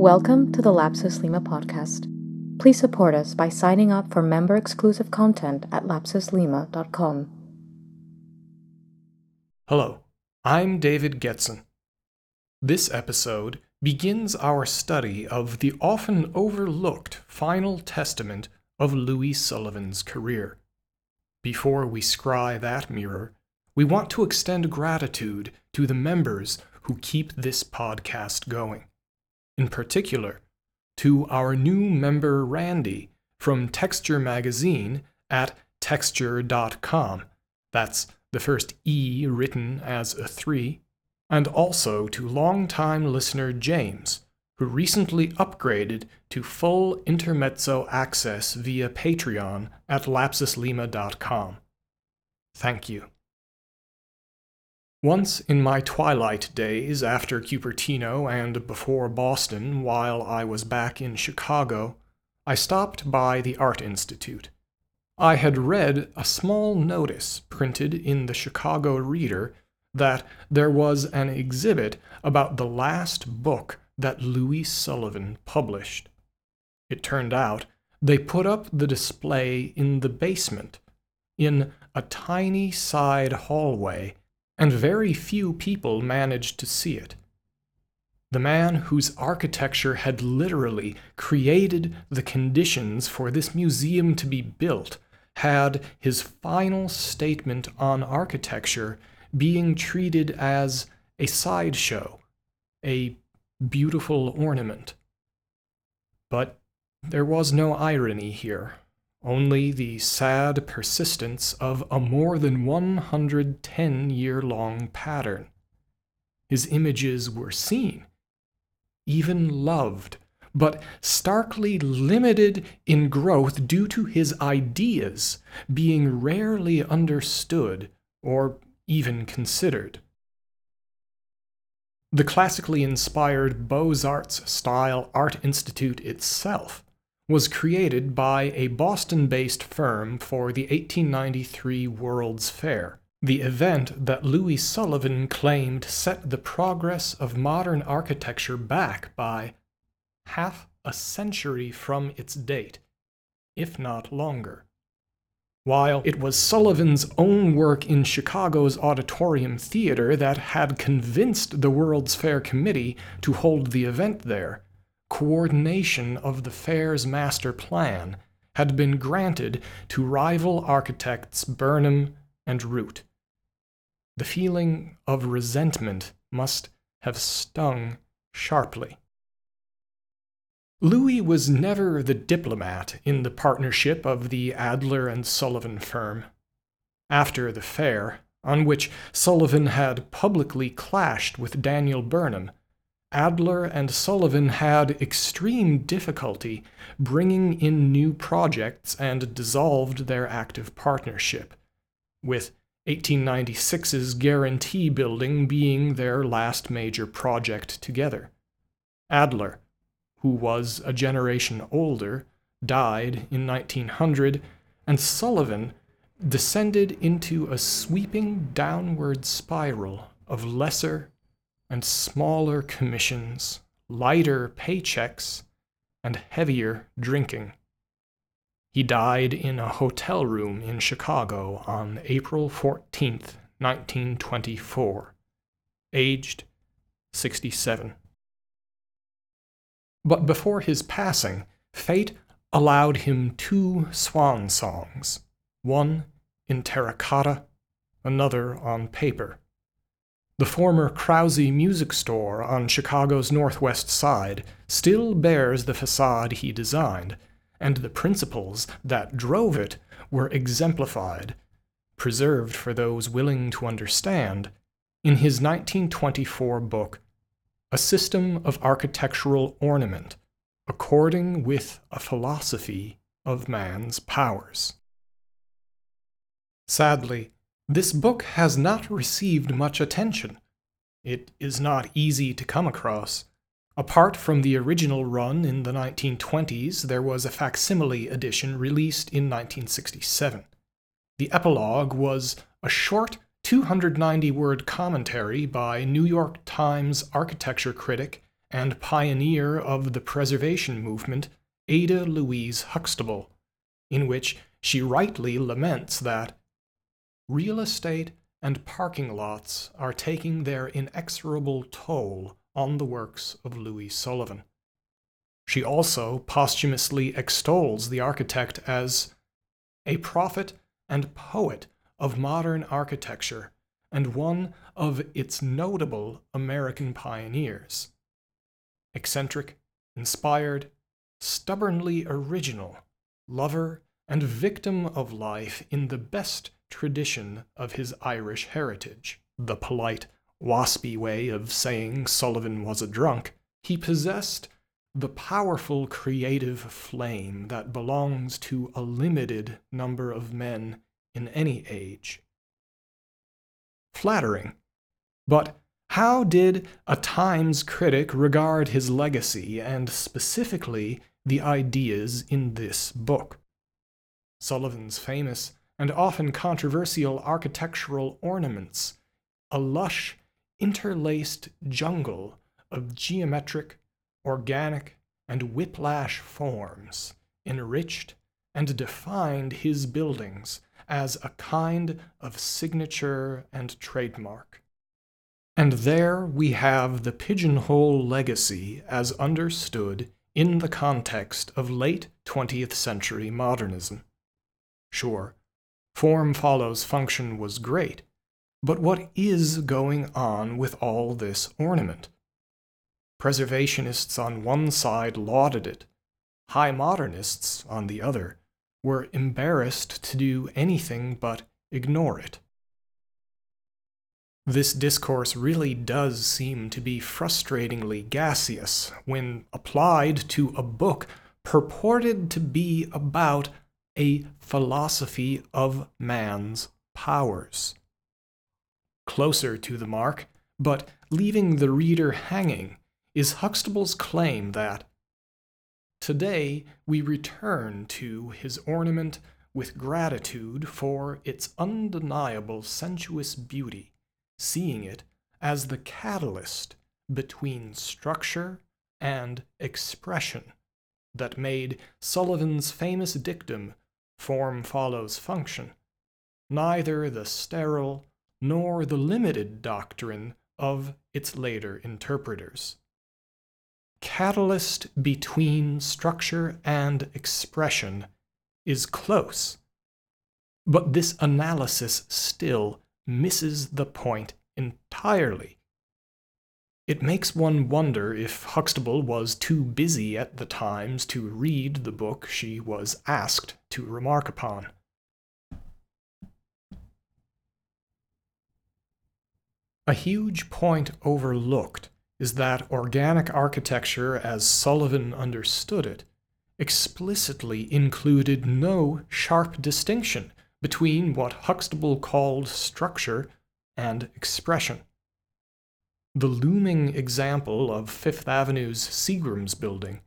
Welcome to the Lapsus Lima podcast. Please support us by signing up for member exclusive content at lapsuslima.com. Hello, I'm David Getson. This episode begins our study of the often overlooked final testament of Louis Sullivan's career. Before we scry that mirror, we want to extend gratitude to the members who keep this podcast going in particular, to our new member Randy from Texture Magazine at texture.com. That's the first E written as a 3. And also to longtime listener James, who recently upgraded to full intermezzo access via Patreon at lapsuslima.com. Thank you. Once in my twilight days after Cupertino and before Boston, while I was back in Chicago, I stopped by the Art Institute. I had read a small notice printed in the Chicago Reader that there was an exhibit about the last book that Louis Sullivan published. It turned out they put up the display in the basement, in a tiny side hallway and very few people managed to see it. The man whose architecture had literally created the conditions for this museum to be built had his final statement on architecture being treated as a sideshow, a beautiful ornament. But there was no irony here only the sad persistence of a more than 110 year long pattern. His images were seen, even loved, but starkly limited in growth due to his ideas being rarely understood or even considered. The classically inspired Beaux Arts style art institute itself was created by a Boston based firm for the 1893 World's Fair, the event that Louis Sullivan claimed set the progress of modern architecture back by half a century from its date, if not longer. While it was Sullivan's own work in Chicago's Auditorium Theater that had convinced the World's Fair Committee to hold the event there, coordination of the fair's master plan had been granted to rival architects Burnham and Root. The feeling of resentment must have stung sharply. Louis was never the diplomat in the partnership of the Adler and Sullivan firm. After the fair, on which Sullivan had publicly clashed with Daniel Burnham, Adler and Sullivan had extreme difficulty bringing in new projects and dissolved their active partnership, with 1896's Guarantee Building being their last major project together. Adler, who was a generation older, died in 1900, and Sullivan descended into a sweeping downward spiral of lesser and smaller commissions, lighter paychecks, and heavier drinking. He died in a hotel room in Chicago on April 14, 1924, aged 67. But before his passing, fate allowed him two swan songs, one in terracotta, another on paper. The former Krause Music Store on Chicago's northwest side still bears the facade he designed, and the principles that drove it were exemplified, preserved for those willing to understand, in his 1924 book, A System of Architectural Ornament, according with a philosophy of man's powers. Sadly, this book has not received much attention. It is not easy to come across. Apart from the original run in the 1920s, there was a facsimile edition released in 1967. The epilogue was a short 290 word commentary by New York Times architecture critic and pioneer of the preservation movement, Ada Louise Huxtable, in which she rightly laments that real estate and parking lots are taking their inexorable toll on the works of Louis Sullivan. She also posthumously extols the architect as a prophet and poet of modern architecture and one of its notable American pioneers. Eccentric, inspired, stubbornly original, lover, and victim of life in the best tradition of his Irish heritage, the polite, waspy way of saying Sullivan was a drunk, he possessed the powerful creative flame that belongs to a limited number of men in any age. Flattering. But how did a Times critic regard his legacy and specifically the ideas in this book? Sullivan's famous and often controversial architectural ornaments, a lush, interlaced jungle of geometric, organic, and whiplash forms, enriched and defined his buildings as a kind of signature and trademark. And there we have the pigeonhole legacy as understood in the context of late 20th century modernism. Sure, Form follows function was great, but what is going on with all this ornament? Preservationists on one side lauded it, high modernists on the other were embarrassed to do anything but ignore it. This discourse really does seem to be frustratingly gaseous when applied to a book purported to be about a philosophy of man's powers. Closer to the mark, but leaving the reader hanging, is Huxtable's claim that Today we return to his ornament with gratitude for its undeniable sensuous beauty, seeing it as the catalyst between structure and expression that made Sullivan's famous dictum form follows function, neither the sterile nor the limited doctrine of its later interpreters. Catalyst between structure and expression is close, but this analysis still misses the point entirely. It makes one wonder if Huxtable was too busy at the times to read the book she was asked to remark upon. A huge point overlooked is that organic architecture, as Sullivan understood it, explicitly included no sharp distinction between what Huxtable called structure and expression. The looming example of Fifth Avenue's Seagram's building,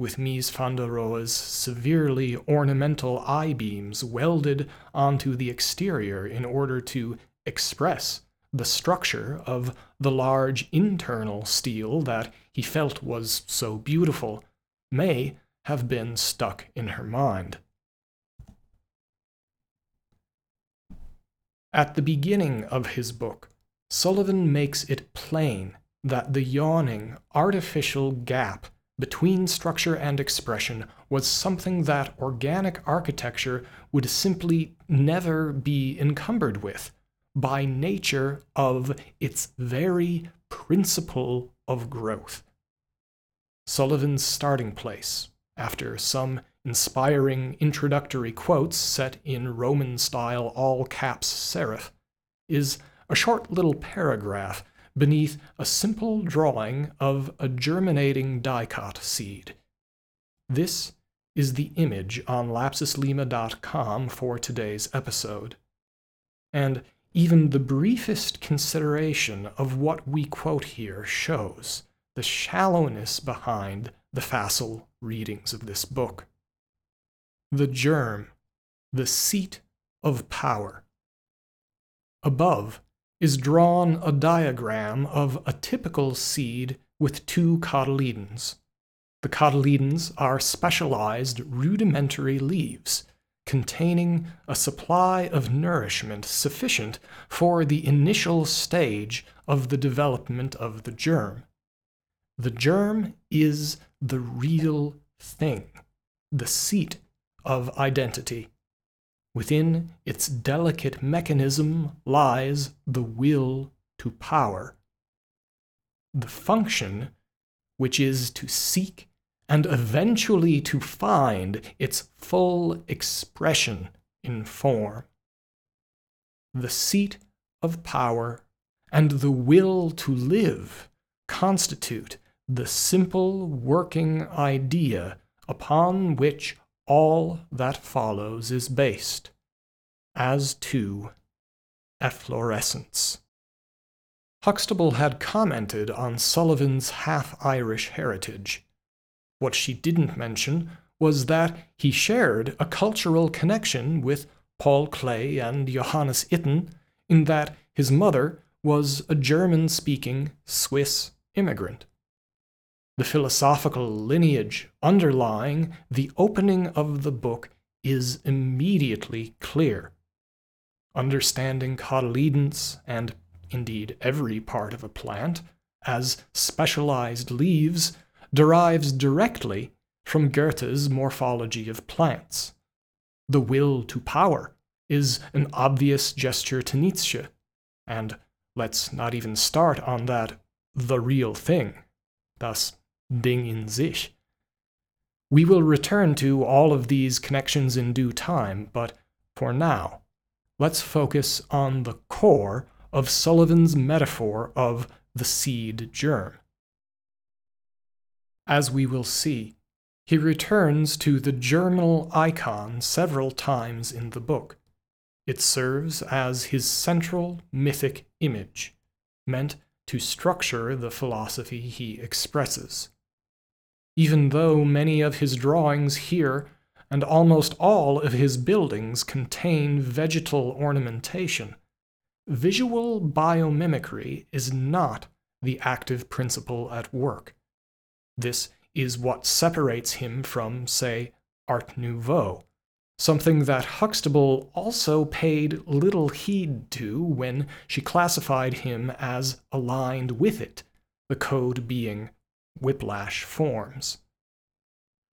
with Mies van der Rohe's severely ornamental I beams welded onto the exterior in order to express the structure of the large internal steel that he felt was so beautiful, may have been stuck in her mind. At the beginning of his book, Sullivan makes it plain that the yawning, artificial gap between structure and expression was something that organic architecture would simply never be encumbered with by nature of its very principle of growth. Sullivan's starting place, after some inspiring introductory quotes set in Roman style all caps serif, is a short little paragraph beneath a simple drawing of a germinating dicot seed. This is the image on lapsuslima.com for today's episode. And even the briefest consideration of what we quote here shows the shallowness behind the facile readings of this book. The germ, the seat of power. Above is drawn a diagram of a typical seed with two cotyledons. The cotyledons are specialized rudimentary leaves containing a supply of nourishment sufficient for the initial stage of the development of the germ. The germ is the real thing, the seat of identity. Within its delicate mechanism lies the will to power. The function, which is to seek and eventually to find its full expression in form. The seat of power and the will to live constitute the simple working idea upon which all that follows is based, as to efflorescence. Huxtable had commented on Sullivan's half Irish heritage what she didn't mention was that he shared a cultural connection with Paul Klee and Johannes Itten in that his mother was a German speaking Swiss immigrant. The philosophical lineage underlying the opening of the book is immediately clear. Understanding cotyledons, and indeed every part of a plant, as specialized leaves derives directly from Goethe's morphology of plants. The will to power is an obvious gesture to Nietzsche, and let's not even start on that the real thing, das Ding in sich. We will return to all of these connections in due time, but for now, let's focus on the core of Sullivan's metaphor of the seed germ. As we will see, he returns to the germinal icon several times in the book. It serves as his central mythic image, meant to structure the philosophy he expresses. Even though many of his drawings here and almost all of his buildings contain vegetal ornamentation, visual biomimicry is not the active principle at work. This is what separates him from, say, Art Nouveau, something that Huxtable also paid little heed to when she classified him as aligned with it, the code being whiplash forms.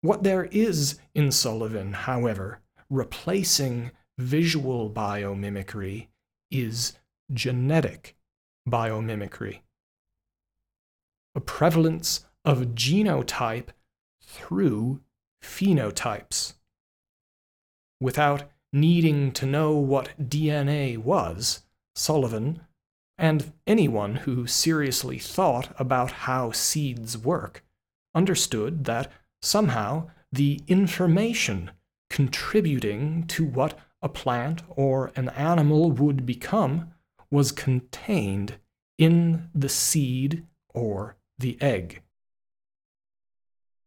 What there is in Sullivan, however, replacing visual biomimicry is genetic biomimicry. A prevalence of genotype through phenotypes. Without needing to know what DNA was, Sullivan, and anyone who seriously thought about how seeds work, understood that somehow the information contributing to what a plant or an animal would become was contained in the seed or the egg.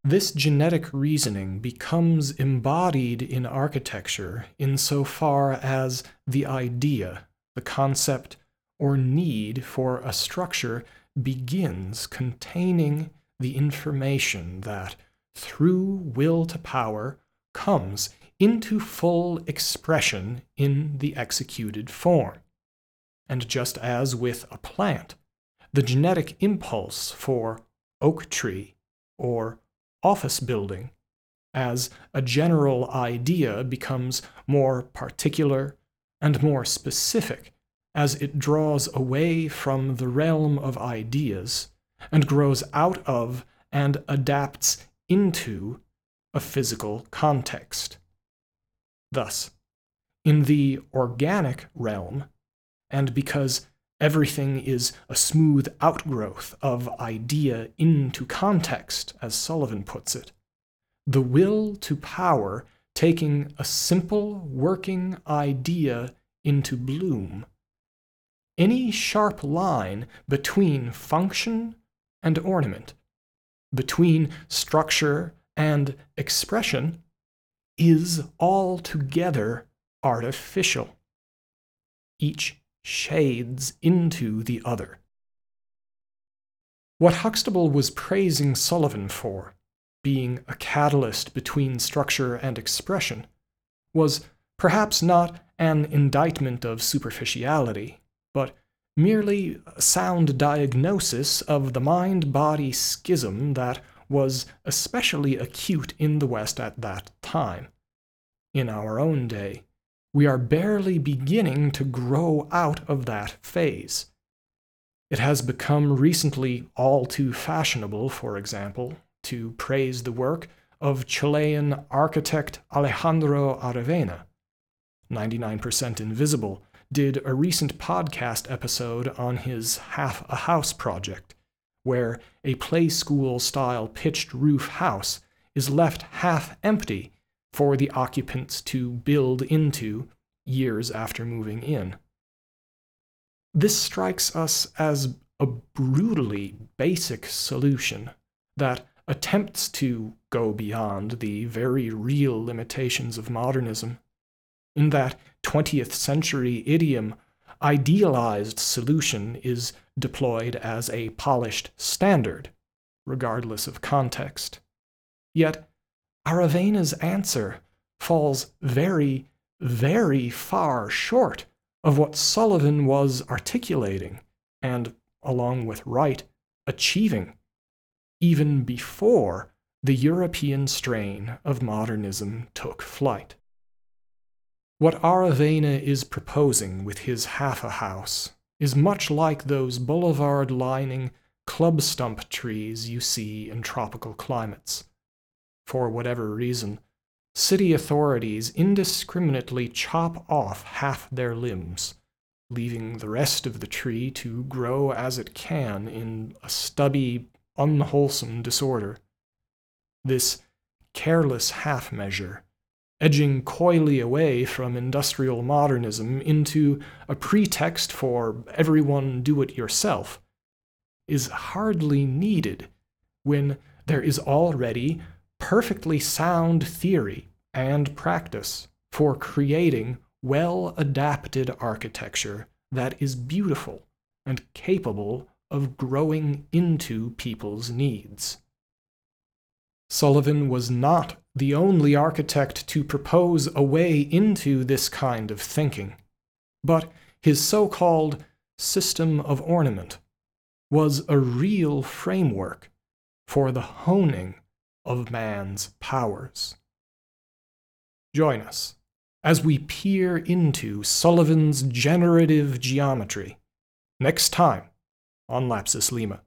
This genetic reasoning becomes embodied in architecture insofar as the idea, the concept, or need for a structure begins containing the information that, through will to power, comes into full expression in the executed form. And just as with a plant, the genetic impulse for oak tree or office building as a general idea becomes more particular and more specific as it draws away from the realm of ideas and grows out of and adapts into a physical context. Thus, in the organic realm, and because Everything is a smooth outgrowth of idea into context, as Sullivan puts it. The will to power taking a simple working idea into bloom. Any sharp line between function and ornament, between structure and expression, is altogether artificial. Each shades into the other. What Huxtable was praising Sullivan for, being a catalyst between structure and expression, was perhaps not an indictment of superficiality, but merely sound diagnosis of the mind body schism that was especially acute in the West at that time. In our own day, we are barely beginning to grow out of that phase. It has become recently all too fashionable, for example, to praise the work of Chilean architect Alejandro Aravena. 99% Invisible did a recent podcast episode on his Half a House project, where a play school style pitched roof house is left half empty for the occupants to build into years after moving in. This strikes us as a brutally basic solution that attempts to go beyond the very real limitations of modernism. In that 20th century idiom, idealized solution is deployed as a polished standard, regardless of context. Yet, Aravena's answer falls very, very far short of what Sullivan was articulating and, along with Wright, achieving, even before the European strain of modernism took flight. What Aravena is proposing with his half a house is much like those boulevard lining club stump trees you see in tropical climates. For whatever reason, city authorities indiscriminately chop off half their limbs, leaving the rest of the tree to grow as it can in a stubby, unwholesome disorder. This careless half measure, edging coyly away from industrial modernism into a pretext for everyone do it yourself, is hardly needed when there is already perfectly sound theory and practice for creating well adapted architecture that is beautiful and capable of growing into people's needs. Sullivan was not the only architect to propose a way into this kind of thinking, but his so called system of ornament was a real framework for the honing of man's powers. Join us as we peer into Sullivan's generative geometry next time on Lapsus Lima.